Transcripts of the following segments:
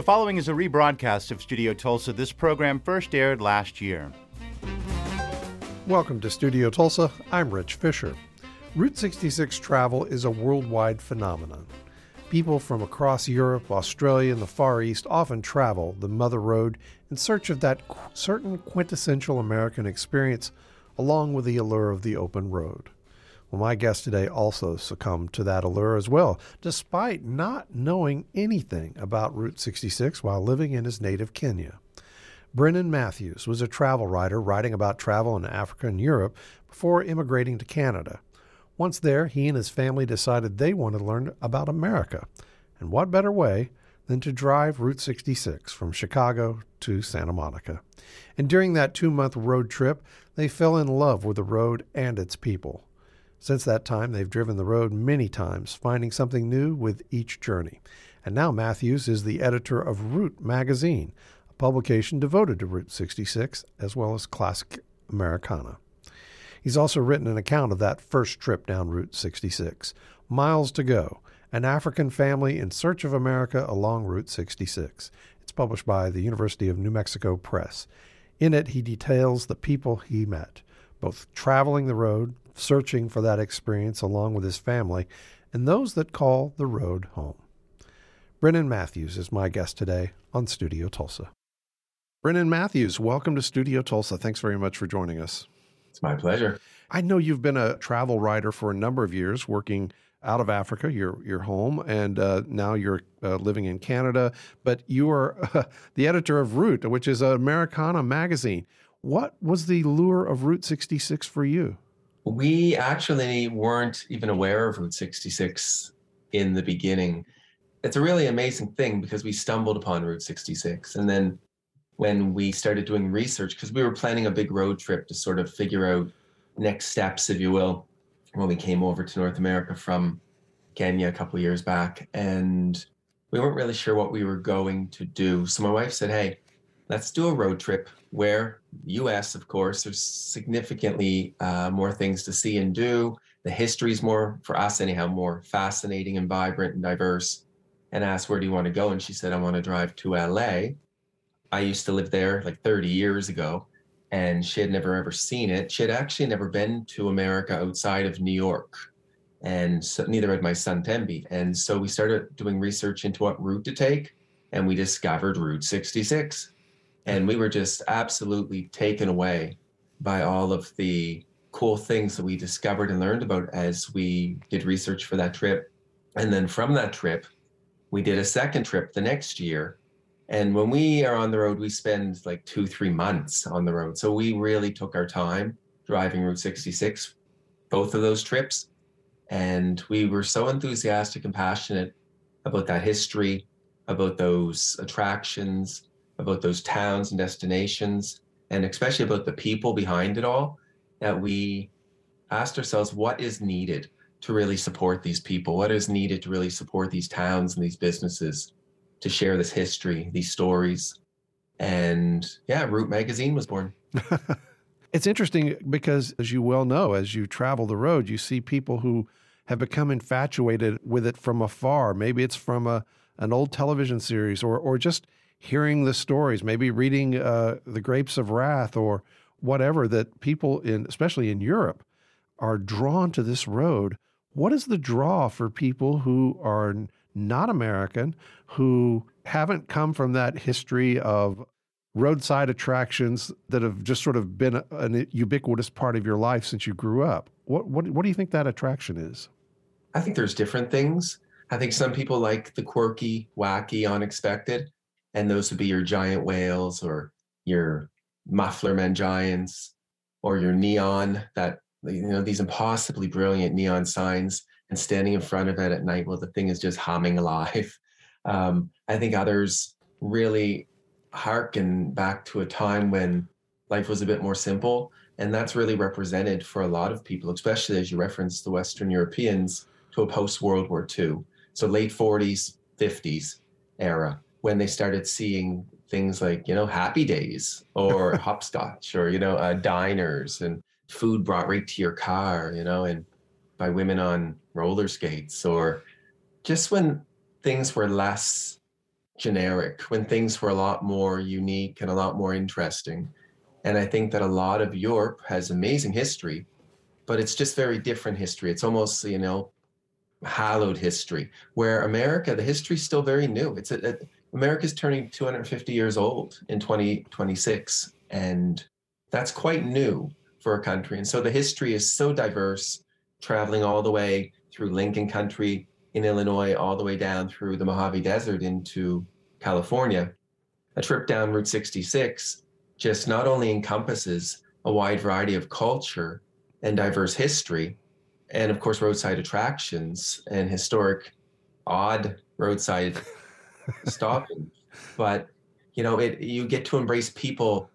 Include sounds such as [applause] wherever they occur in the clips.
The following is a rebroadcast of Studio Tulsa. This program first aired last year. Welcome to Studio Tulsa. I'm Rich Fisher. Route 66 travel is a worldwide phenomenon. People from across Europe, Australia, and the Far East often travel the Mother Road in search of that certain quintessential American experience, along with the allure of the open road. Well, my guest today also succumbed to that allure as well, despite not knowing anything about Route 66 while living in his native Kenya. Brennan Matthews was a travel writer writing about travel in Africa and Europe before immigrating to Canada. Once there, he and his family decided they wanted to learn about America. And what better way than to drive Route 66 from Chicago to Santa Monica? And during that two month road trip, they fell in love with the road and its people. Since that time, they've driven the road many times, finding something new with each journey. And now Matthews is the editor of Route magazine, a publication devoted to Route 66 as well as classic Americana. He's also written an account of that first trip down Route 66, Miles to Go, an African family in search of America along Route 66. It's published by the University of New Mexico Press. In it, he details the people he met, both traveling the road, searching for that experience along with his family, and those that call the road home. Brennan Matthews is my guest today on Studio Tulsa. Brennan Matthews, welcome to Studio Tulsa. Thanks very much for joining us. It's my pleasure. I know you've been a travel writer for a number of years, working out of Africa, your your home, and uh, now you're uh, living in Canada. But you are uh, [laughs] the editor of Route, which is an Americana magazine. What was the lure of Route 66 for you? We actually weren't even aware of Route 66 in the beginning. It's a really amazing thing because we stumbled upon Route 66. And then when we started doing research, because we were planning a big road trip to sort of figure out next steps, if you will, when we came over to North America from Kenya a couple years back. And we weren't really sure what we were going to do. So my wife said, Hey, let's do a road trip where us of course there's significantly uh, more things to see and do. The history is more for us anyhow more fascinating and vibrant and diverse. And asked where do you want to go? And she said i want to drive to la i used to live there like 30 years ago and she had never ever seen it. She had actually never been to america outside of new york and so neither had my son tembi and so we started doing research into what route to take and we discovered route 66 and we were just absolutely taken away by all of the cool things that we discovered and learned about as we did research for that trip. And then from that trip, we did a second trip the next year. And when we are on the road, we spend like two, three months on the road. So we really took our time driving Route 66, both of those trips. And we were so enthusiastic and passionate about that history, about those attractions, about those towns and destinations, and especially about the people behind it all, that we asked ourselves what is needed to really support these people? What is needed to really support these towns and these businesses to share this history, these stories? And yeah, Route Magazine was born. [laughs] it's interesting because, as you well know, as you travel the road, you see people who have become infatuated with it from afar. Maybe it's from a an old television series or or just hearing the stories, maybe reading uh, The Grapes of Wrath or whatever, that people in, especially in Europe, are drawn to this road. What is the draw for people who are not American, who haven't come from that history of roadside attractions that have just sort of been a, an ubiquitous part of your life since you grew up? What, what, what do you think that attraction is? I think there's different things. I think some people like the quirky, wacky, unexpected and those would be your giant whales or your muffler men giants or your neon that you know these impossibly brilliant neon signs and standing in front of it at night while the thing is just humming alive. [laughs] Um, i think others really harken back to a time when life was a bit more simple and that's really represented for a lot of people especially as you referenced the western europeans to a post world war ii so late 40s 50s era when they started seeing things like you know happy days or [laughs] hopscotch or you know uh, diners and food brought right to your car you know and by women on roller skates or just when things were less generic, when things were a lot more unique and a lot more interesting. And I think that a lot of Europe has amazing history, but it's just very different history. It's almost, you know, hallowed history, where America, the history is still very new. It's a, a, America's turning 250 years old in 2026, and that's quite new for a country. And so the history is so diverse, traveling all the way through Lincoln Country in Illinois, all the way down through the Mojave Desert into California. A trip down Route 66 just not only encompasses a wide variety of culture and diverse history, and of course, roadside attractions and historic, odd roadside stopping, but you know, it you get to embrace people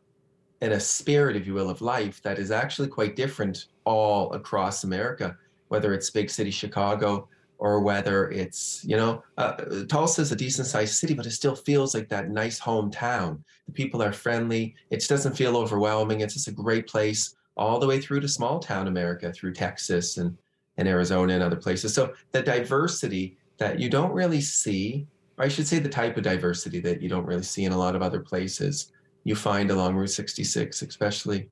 in a spirit, if you will, of life that is actually quite different all across America, whether it's big city Chicago or whether it's, you know, uh, Tulsa is a decent sized city, but it still feels like that nice hometown. The people are friendly. It doesn't feel overwhelming. It's just a great place all the way through to small town America, through Texas and, and Arizona and other places. So the diversity that you don't really see, I should say the type of diversity that you don't really see in a lot of other places, you find along Route 66, especially,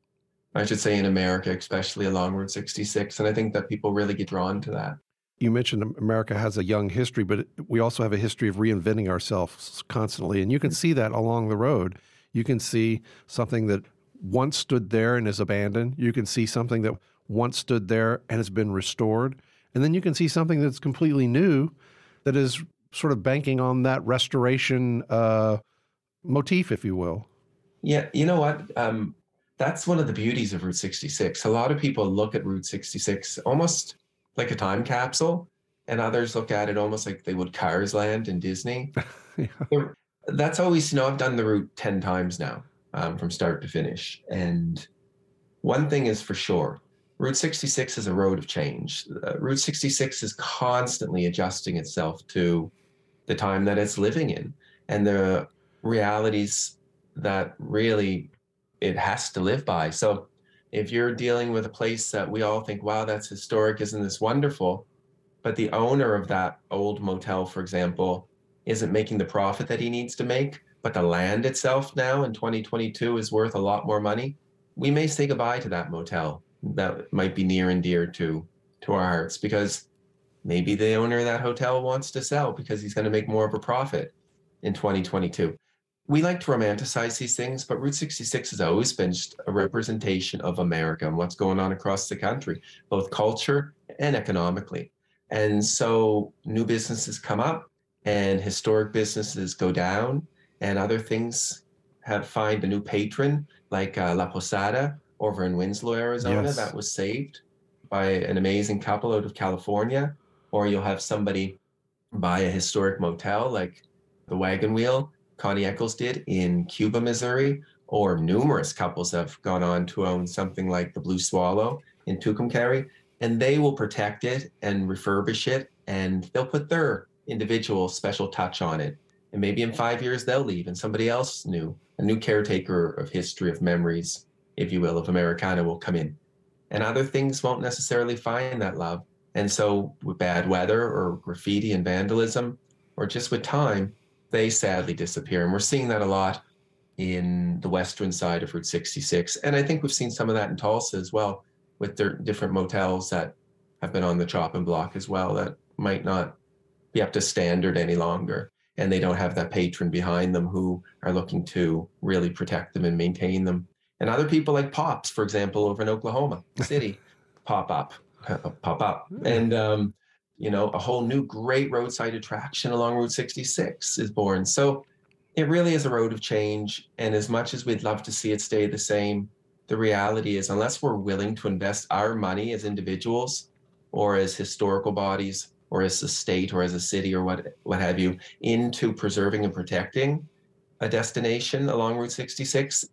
I should say in America, especially along Route 66. And I think that people really get drawn to that you mentioned America has a young history, but we also have a history of reinventing ourselves constantly. And you can mm. see that along the road. You can see something that once stood there and is abandoned. You can see something that once stood there and has been restored. And then you can see something that's completely new that is sort of banking on that restoration uh, motif, if you will. Yeah, you know what? Um, that's one of the beauties of Route 66. A lot of people look at Route 66 almost like a time capsule, and others look at it almost like they would Cars Land in Disney. [laughs] yeah. That's always, you know, I've done the route 10 times now um, from start to finish. And one thing is for sure Route 66 is a road of change. Uh, route 66 is constantly adjusting itself to the time that it's living in and the realities that really it has to live by. So if you're dealing with a place that we all think, wow, that's historic, isn't this wonderful? But the owner of that old motel, for example, isn't making the profit that he needs to make, but the land itself now in 2022 is worth a lot more money. We may say goodbye to that motel that might be near and dear to to our hearts because maybe the owner of that hotel wants to sell because he's going to make more of a profit in 2022 we like to romanticize these things, but Route 66 has always been a representation of America and what's going on across the country, both culture and economically. And so new businesses come up and historic businesses go down and other things have find a new patron like uh, La Posada over in Winslow, Arizona yes. that was saved by an amazing couple out of California. Or you'll have somebody buy a historic motel like the Wagon Wheel Connie Echols did in Cuba, Missouri, or numerous couples have gone on to own something like the Blue Swallow in Tucumcari, and they will protect it and refurbish it, and they'll put their individual special touch on it. And maybe in five years they'll leave, and somebody else new, a new caretaker of history, of memories, if you will, of Americana will come in. And other things won't necessarily find that love. And so, with bad weather or graffiti and vandalism, or just with time, they sadly disappear. And we're seeing that a lot in the western side of Route 66. And I think we've seen some of that in Tulsa as well, with their different motels that have been on the chopping block as well that might not be up to standard any longer. And they don't have that patron behind them who are looking to really protect them and maintain them. And other people like Pops, for example, over in Oklahoma City, [laughs] pop up, pop up. Hmm. And um, you know, a whole new great roadside attraction along Route 66 is born. So it really is a road of change. And as much as we'd love to see it stay the same, the reality is, unless we're willing to invest our money as individuals or as historical bodies or as a state or as a city or what, what have you into preserving and protecting a destination along Route 66,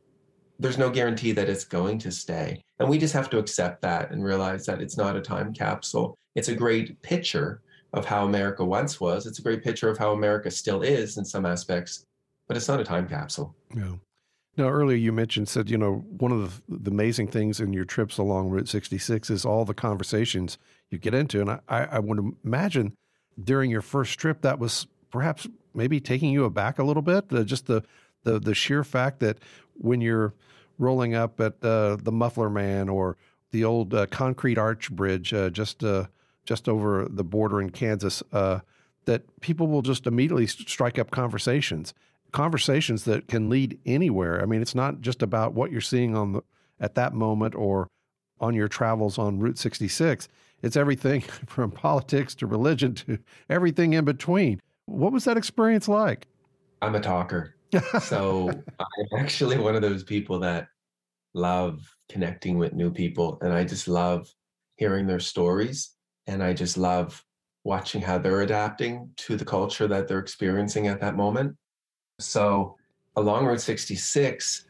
there's no guarantee that it's going to stay. And we just have to accept that and realize that it's not a time capsule. It's a great picture of how America once was. It's a great picture of how America still is in some aspects, but it's not a time capsule. Yeah. Now, earlier you mentioned, said, you know, one of the, the, amazing things in your trips along Route 66 is all the conversations you get into. And I, I would imagine during your first trip, that was perhaps maybe taking you aback a little bit? Uh, just the, the the sheer fact that when you're rolling up at uh, the Muffler Man or the old uh, concrete arch bridge uh, just uh, just over the border in Kansas, uh, that people will just immediately strike up conversations, conversations that can lead anywhere. I mean, it's not just about what you're seeing on the at that moment or on your travels on Route 66. It's everything [laughs] from politics to religion to everything in between. What was that experience like? I'm a talker. So I'm [laughs] actually one of those people that love connecting with new people. And I just love hearing their stories. And I just love watching how they're adapting to the culture that they're experiencing at that moment. So along Route 66,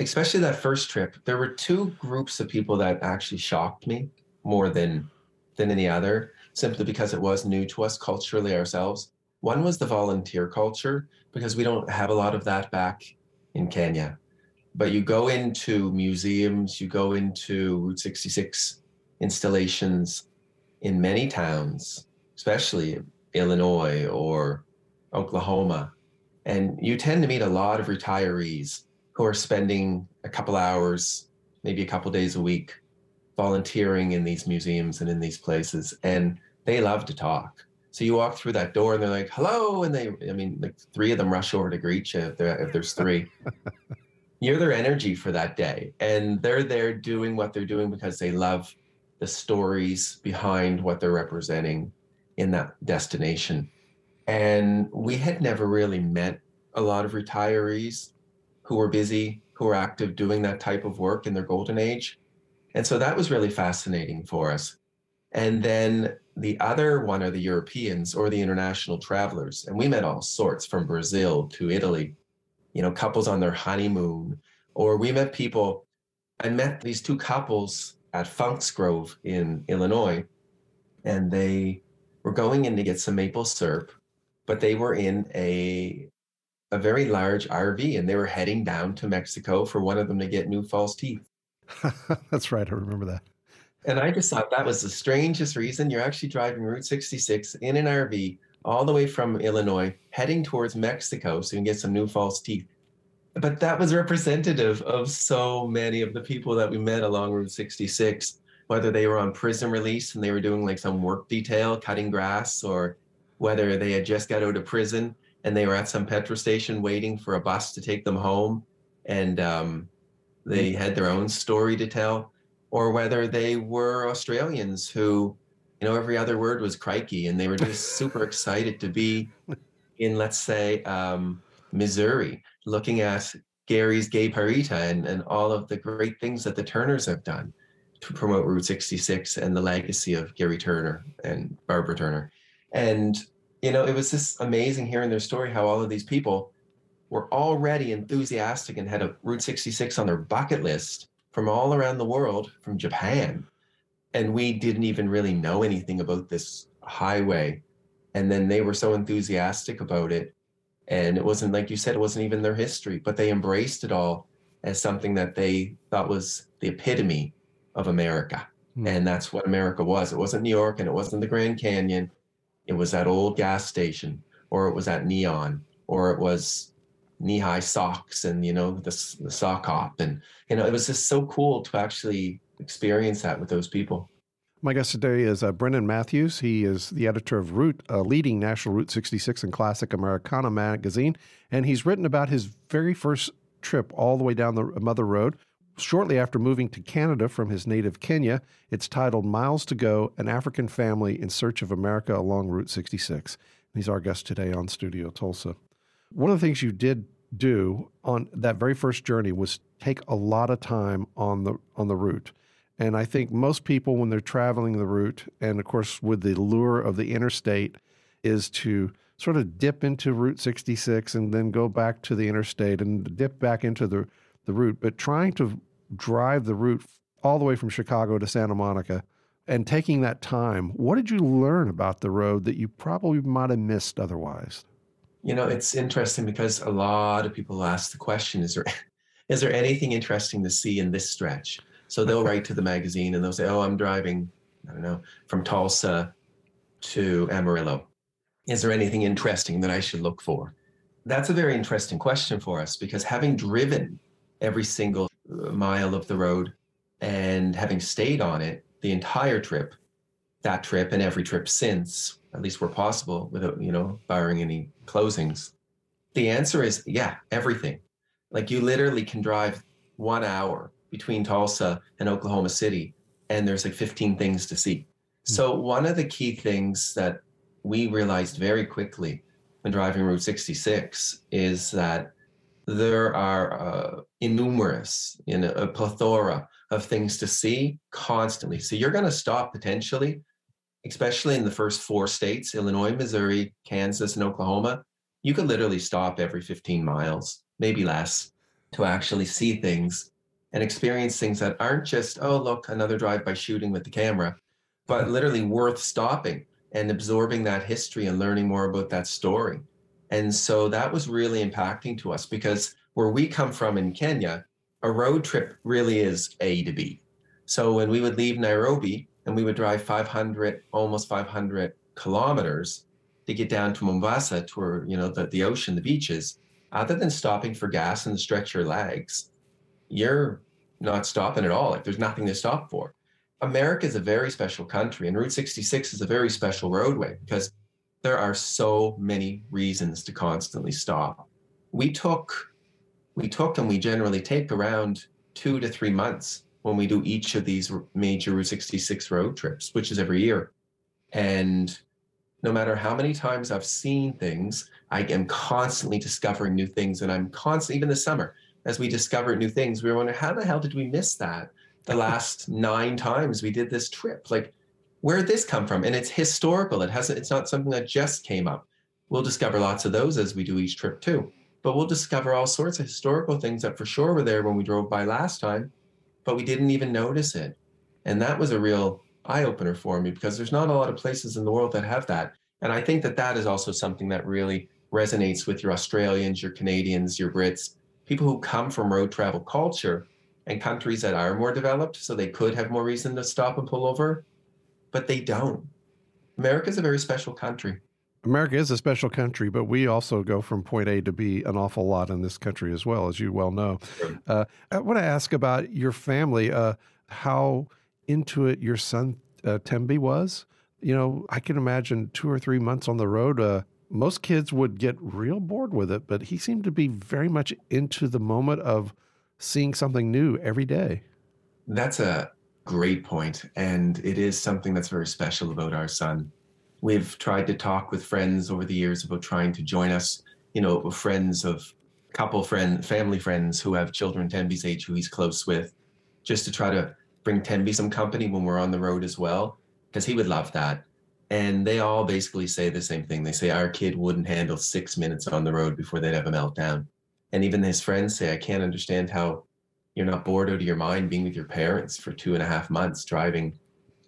especially that first trip, there were two groups of people that actually shocked me more than than any other, simply because it was new to us culturally ourselves. One was the volunteer culture, because we don't have a lot of that back in Kenya. But you go into museums, you go into Route 66 installations in many towns, especially Illinois or Oklahoma, and you tend to meet a lot of retirees who are spending a couple hours, maybe a couple days a week, volunteering in these museums and in these places. And they love to talk. So you walk through that door and they're like, hello. And they, I mean, like three of them rush over to greet you if, if there's [laughs] three. You're their energy for that day. And they're there doing what they're doing because they love the stories behind what they're representing in that destination. And we had never really met a lot of retirees who were busy, who were active doing that type of work in their golden age. And so that was really fascinating for us. And then the other one are the Europeans or the international travelers. And we met all sorts from Brazil to Italy, you know, couples on their honeymoon. Or we met people, I met these two couples at Funk's Grove in Illinois, and they were going in to get some maple syrup, but they were in a a very large RV and they were heading down to Mexico for one of them to get new false teeth. [laughs] That's right. I remember that. And I just thought that was the strangest reason. You're actually driving Route 66 in an RV all the way from Illinois, heading towards Mexico so you can get some new false teeth. But that was representative of so many of the people that we met along Route 66, whether they were on prison release and they were doing like some work detail, cutting grass, or whether they had just got out of prison and they were at some petrol station waiting for a bus to take them home and um, they had their own story to tell or whether they were australians who you know every other word was crikey and they were just [laughs] super excited to be in let's say um, missouri looking at gary's gay parita and, and all of the great things that the turners have done to promote route 66 and the legacy of gary turner and barbara turner. And you know, it was just amazing hearing their story how all of these people were already enthusiastic and had a Route 66 on their bucket list from all around the world, from Japan. And we didn't even really know anything about this highway. And then they were so enthusiastic about it. And it wasn't, like you said, it wasn't even their history, but they embraced it all as something that they thought was the epitome of America. Mm. And that's what America was. It wasn't New York and it wasn't the Grand Canyon it was that old gas station, or it was at Neon, or it was knee high socks and, you know, the, the sock hop. And, you know, it was just so cool to actually experience that with those people. My guest today is uh, Brennan Matthews. He is the editor of Route, a leading National Route 66 and Classic Americana magazine. And he's written about his very first trip all the way down the Mother Road Shortly after moving to Canada from his native Kenya, it's titled Miles to Go An African Family in Search of America Along Route 66. He's our guest today on Studio Tulsa. One of the things you did do on that very first journey was take a lot of time on the on the route. And I think most people when they're traveling the route and of course with the lure of the interstate is to sort of dip into Route 66 and then go back to the interstate and dip back into the the route, but trying to drive the route all the way from Chicago to Santa Monica and taking that time, what did you learn about the road that you probably might have missed otherwise? You know, it's interesting because a lot of people ask the question, is there [laughs] is there anything interesting to see in this stretch? So they'll write to the magazine and they'll say, Oh, I'm driving, I don't know, from Tulsa to Amarillo. Is there anything interesting that I should look for? That's a very interesting question for us because having driven every single uh, mile of the road and having stayed on it the entire trip, that trip and every trip since, at least where possible, without, you know, barring any closings, the answer is yeah, everything. Like you literally can drive one hour between Tulsa and Oklahoma City, and there's like 15 things to see. Hmm. So, one of the key things that we realized very quickly when driving Route 66 is that there are uh, innumerous, you know, a plethora of things to see constantly. So you're going to stop potentially, especially in the first four states Illinois, Missouri, Kansas, and Oklahoma. You could literally stop every 15 miles, maybe less, to actually see things and experience things that aren't just, oh, look, another drive by shooting with the camera, but literally worth stopping and absorbing that history and learning more about that story. And so that was really impacting to us because where we come from in Kenya, a road trip really is A to B. So when we would leave Nairobi and we would drive 500, almost 500 kilometers to get down to Mombasa, to you know the, the ocean, the beaches, other than stopping for gas and stretch your legs, you're not stopping at all. Like there's nothing to stop for. America is a very special country, and Route 66 is a very special roadway because there are so many reasons to constantly stop. We took, we took, and we generally take around two to three months when we do each of these major Route 66 road trips, which is every year. And no matter how many times I've seen things, I am constantly discovering new things. And I'm constantly, even this summer, as we discover new things, we were wondering, how the hell did we miss that the [laughs] last nine times we did this trip? Like, where did this come from? And it's historical. It hasn't, it's not something that just came up. We'll discover lots of those as we do each trip too. But we'll discover all sorts of historical things that for sure were there when we drove by last time, but we didn't even notice it. And that was a real eye opener for me because there's not a lot of places in the world that have that. And I think that that is also something that really resonates with your Australians, your Canadians, your Brits, people who come from road travel culture and countries that are more developed, so they could have more reason to stop and pull over but they don't. America is a very special country. America is a special country, but we also go from point A to B an awful lot in this country as well, as you well know. Uh, I want to ask about your family, uh, how into it your son uh, Tembi was. You know, I can imagine two or three months on the road. Uh, most kids would get real bored with it, but he seemed to be very much into the moment of seeing something new every day. That's a great point, and it is something that's very special about our son. We've tried to talk with friends over the years about trying to join us, you know, friends of couple friend, family friends who have children Tembi's age who he's close with, just to try to bring Tembi some company when we're on the road as well, because he would love that. And they all basically say the same thing. They say our kid wouldn't handle six minutes on the road before they'd have a meltdown. And even his friends say, I can't understand how you're not bored out of your mind being with your parents for two and a half months driving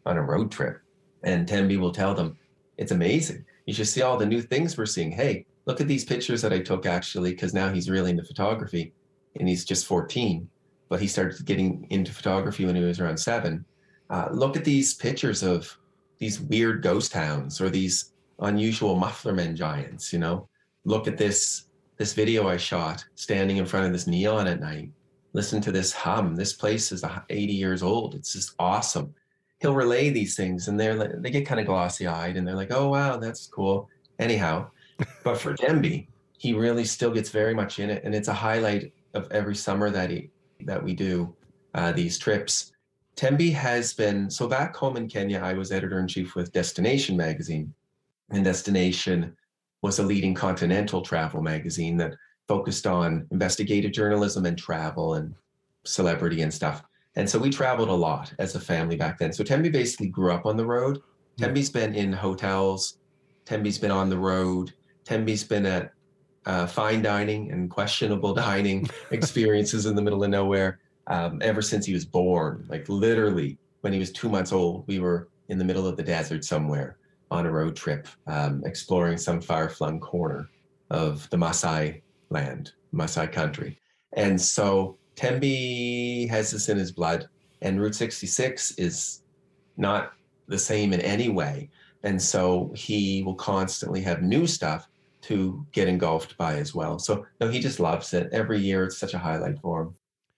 on a road trip. And Tembi will tell them, it's amazing. You should see all the new things we're seeing. Hey, look at these pictures that I took actually, because now he's really into photography and he's just 14, but he started getting into photography when he was around seven. Uh, look at these pictures of these weird ghost towns or these unusual muffler men giants, you know? Look at this this video I shot standing in front of this neon at night listen to this hum. This place is 80 years old. It's just awesome. He'll relay these things and they're they get kind of glossy eyed and they're like, oh wow, that's cool. Anyhow, [laughs] but for Tembi, he really still gets very much in it, and it's a highlight of every summer that he that we do uh, these trips. Tembi has been so back home in Kenya. I was editor in chief with Destination magazine, and Destination was a leading continental travel magazine that focused on investigative journalism and travel and celebrity and stuff. And so we traveled a lot as a family back then. So Tembi basically grew up on the road. Hmm. Tembi's been in hotels. Tembi's been on the road. Tembi's been at uh, fine dining and questionable [laughs] dining experiences in the middle of nowhere um, ever since he was born. Like literally, when he was two months old, we were in the middle of the desert somewhere on a road trip, um, exploring some far flung corner of the Maasai land, Maasai country. And so Tembi has this in his blood, and Route 66 is not the same in any way. And so he will constantly have new stuff to get engulfed by as well. So no, he just loves it. Every year it's such a highlight for him.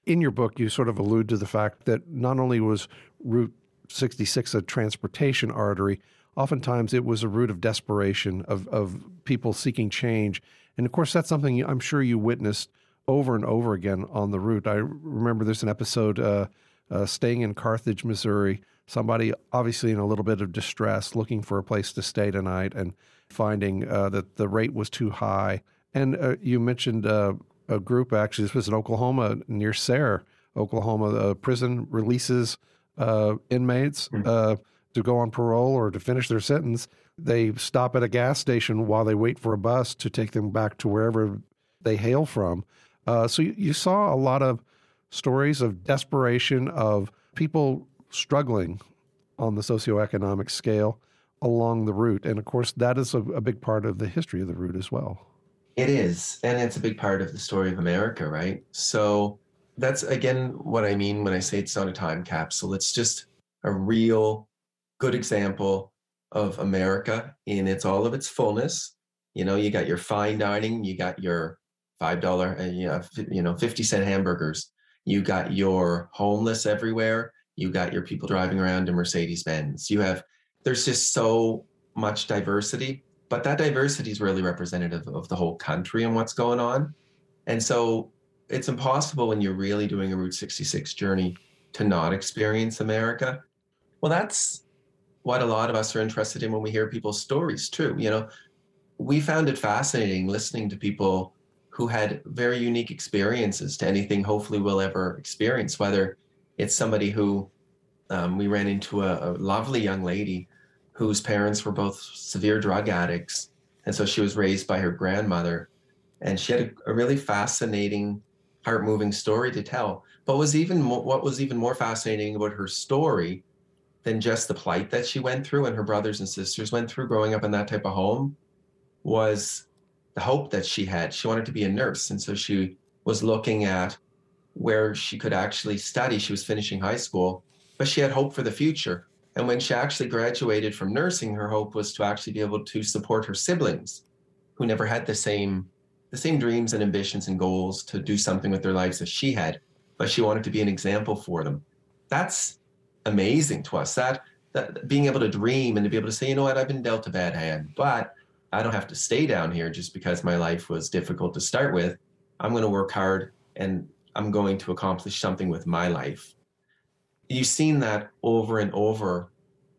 In your book, you sort of allude to the fact that not only was Route 66 a transportation artery, oftentimes it was a route of desperation, of, of people seeking change. And of course, that's something I'm sure you witnessed over and over again on the route. I remember there's an episode uh, uh, staying in Carthage, Missouri, somebody obviously in a little bit of distress, looking for a place to stay tonight and finding uh, that the rate was too high. And uh, you mentioned uh, a group, actually, this was in Oklahoma near Sayre, Oklahoma. Uh, prison releases uh, inmates hmm. uh, to go on parole or to finish their sentence. They stop at a gas station while they wait for a bus to take them back to wherever they hail from. Uh, so you, you saw a lot of stories of desperation of people struggling on the socioeconomic scale along the route. And of course, that is a, a, big part of the history of the route as well. It is. And it's a big part of the story of America, right? So that's again what I mean when I say it's not a time capsule. It's just a real good example of America in its all of its fullness. You know, you got your fine dining, you got your five dollar, uh, you know, fifty cent hamburgers. You got your homeless everywhere. You got your people driving around in Mercedes Benz. You have there's just so much diversity, but that diversity is really representative of the whole country and what's going on. And so it's impossible when you're really doing a Route 66 journey to not experience America. Well, that's what a lot of us are interested in when we hear people's stories, too. You know, we found it fascinating listening to people who had very unique experiences to anything hopefully we'll ever experience, whether it's somebody who um, we ran into a, a, lovely young lady whose parents were both severe drug addicts. And so she was raised by her grandmother. And she had a, a really fascinating, heart moving story to tell. But was even more, what was even more fascinating about her story than just the plight that she went through and her brothers and sisters went through growing up in that type of home was the hope that she had. She wanted to be a nurse. And so she was looking at where she could actually study. She was finishing high school, but she had hope for the future. And when she actually graduated from nursing, her hope was to actually be able to support her siblings who never had the same the same dreams and ambitions and goals to do something with their lives as she had, but she wanted to be an example for them. That's amazing to us. That that being able to dream and to be able to say, you know what, I've been dealt a bad hand, but I don't have to stay down here just because my life was difficult to start with. I'm going to work hard and I'm going to accomplish something with my life. You've seen that over and over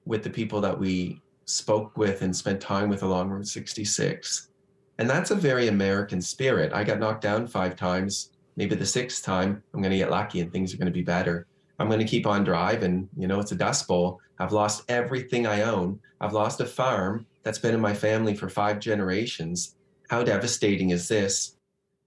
with the people that we spoke with and spent time with along Route 66. And that's a very American spirit. I got knocked down five times. Maybe the sixth time, I'm going to get lucky and things are going to be better. I'm going to keep on driving. You know, it's a dust bowl. I've lost everything I own. I've lost a farm that's been in my family for five generations. How devastating is this?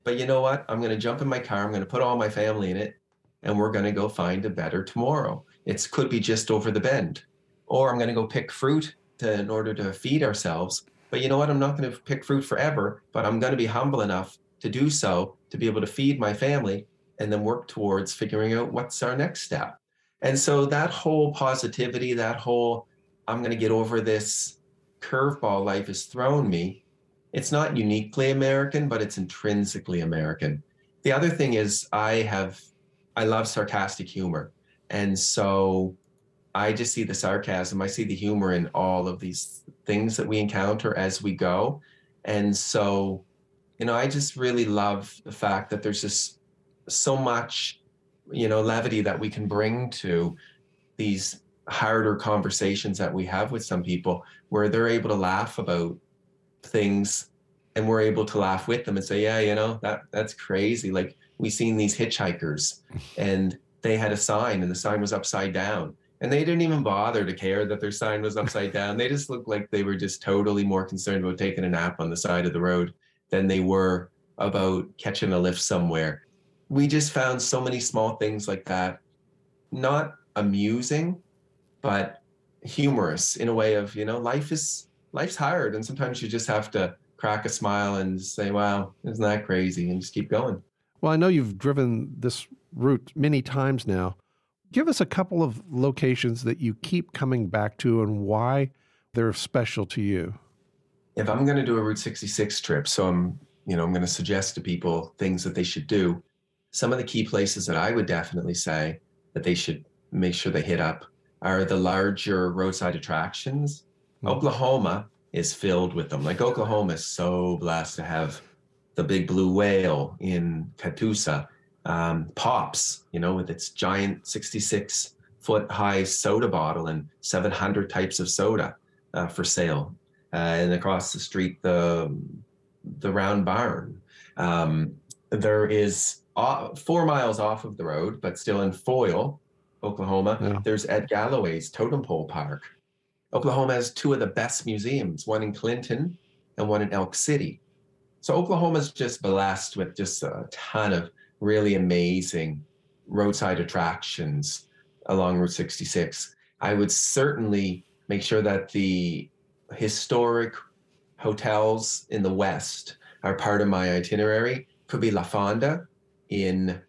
But you know what? I'm going to jump in my car. I'm going to put all my family in it, and we're going to go find a better tomorrow. It could be just over the bend, or I'm going to go pick fruit to, in order to feed ourselves. But you know what? I'm not going to pick fruit forever, but I'm going to be humble enough to do so to be able to feed my family and then work towards figuring out what's our next step. And so that whole positivity, that whole I'm going to get over this curveball life has thrown me, it's not uniquely American, but it's intrinsically American. The other thing is I have I love sarcastic humor. And so I just see the sarcasm, I see the humor in all of these things that we encounter as we go. And so, you know, I just really love the fact that there's just so much, you know, levity that we can bring to these harder conversations that we have with some people where they're able to laugh about things and we're able to laugh with them and say yeah you know that that's crazy. Like we seen these hitchhikers [laughs] and they had a sign and the sign was upside down. And they didn't even bother to care that their sign was upside down. They just looked like they were just totally more concerned about taking a nap on the side of the road than they were about catching a lift somewhere. We just found so many small things like that not amusing but humorous in a way of you know life is life's hard and sometimes you just have to crack a smile and say wow isn't that crazy and just keep going well i know you've driven this route many times now give us a couple of locations that you keep coming back to and why they're special to you? If I'm going to do a Route 66 trip, so I'm, you know, I'm going to suggest to people things that they should do. Some of the key places that I would definitely say that they should make sure they hit up are the larger roadside attractions. Mm-hmm. Oklahoma is filled with them. Like Oklahoma is so blessed to have the big blue whale in Catoosa, um, Pops, you know, with its giant 66 foot high soda bottle and 700 types of soda uh, for sale. Uh, and across the street, the the round barn. Um, there is uh, four miles off of the road, but still in Foyil, Oklahoma. Yeah. There's Ed Galloway's Totem Pole Park. Oklahoma has two of the best museums, one in Clinton and one in Elk City. So Oklahoma's just blessed with just a ton of really amazing roadside attractions along Route 66. I would certainly make sure that the historic hotels in the West are part of my itinerary. Could be La Fonda in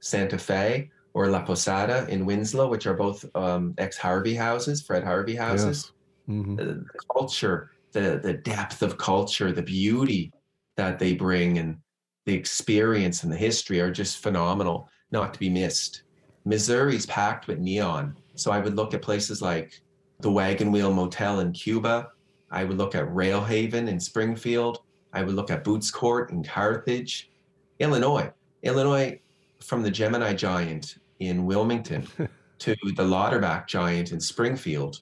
Santa Fe or La Posada in Winslow, which are both um, ex Harvey houses, Fred Harvey houses. Yes. Mm-hmm. The, the, culture, the the depth of culture, the beauty that they bring, and the experience and the history are just phenomenal, not to be missed. Missouri's packed with neon, so I would look at places like the Wagon Wheel Motel in Cuba. I would look at Railhaven in Springfield. I would look at Boots Court in Carthage, Illinois. Illinois, from the Gemini Giant in Wilmington [laughs] to the Lauterbach Giant in Springfield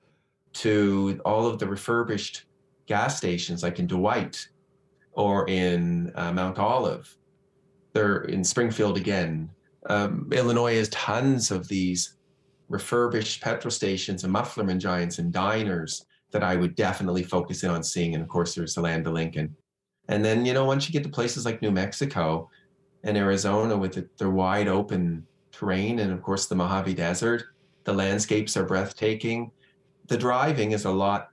to all of the refurbished gas stations like in Dwight or in uh, Mount Olive. They're in Springfield again. Um, Illinois has tons of these refurbished petrol stations and Mufflerman Giants and diners that I would definitely focus in on seeing. And of course, there's the Land of Lincoln. And then, you know, once you get to places like New Mexico and Arizona with the, their wide open terrain and of course the Mojave Desert. The landscapes are breathtaking. The driving is a lot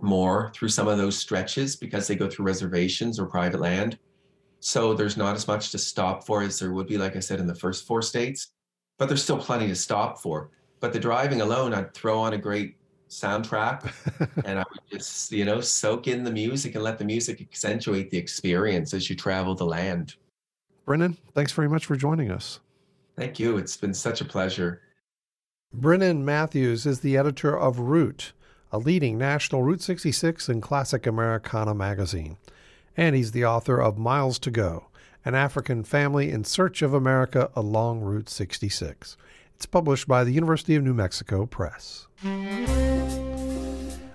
more through some of those stretches because they go through reservations or private land. So there's not as much to stop for as there would be, like I said, in the first four states, but there's still plenty to stop for. But the driving alone, I'd throw on a great soundtrack [laughs] and I would just, you know, soak in the music and let the music accentuate the experience as you travel the land. Brennan, thanks very much for joining us. Thank you. It's been such a pleasure. Brennan Matthews is the editor of Route, a leading national Route 66 and classic Americana magazine. And he's the author of Miles to Go An African Family in Search of America Along Route 66. It's published by the University of New Mexico Press.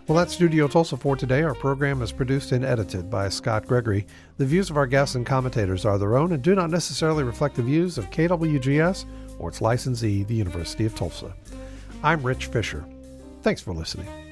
Well, that's Studio Tulsa for today. Our program is produced and edited by Scott Gregory. The views of our guests and commentators are their own and do not necessarily reflect the views of KWGS or its licensee, the University of Tulsa. I'm Rich Fisher. Thanks for listening.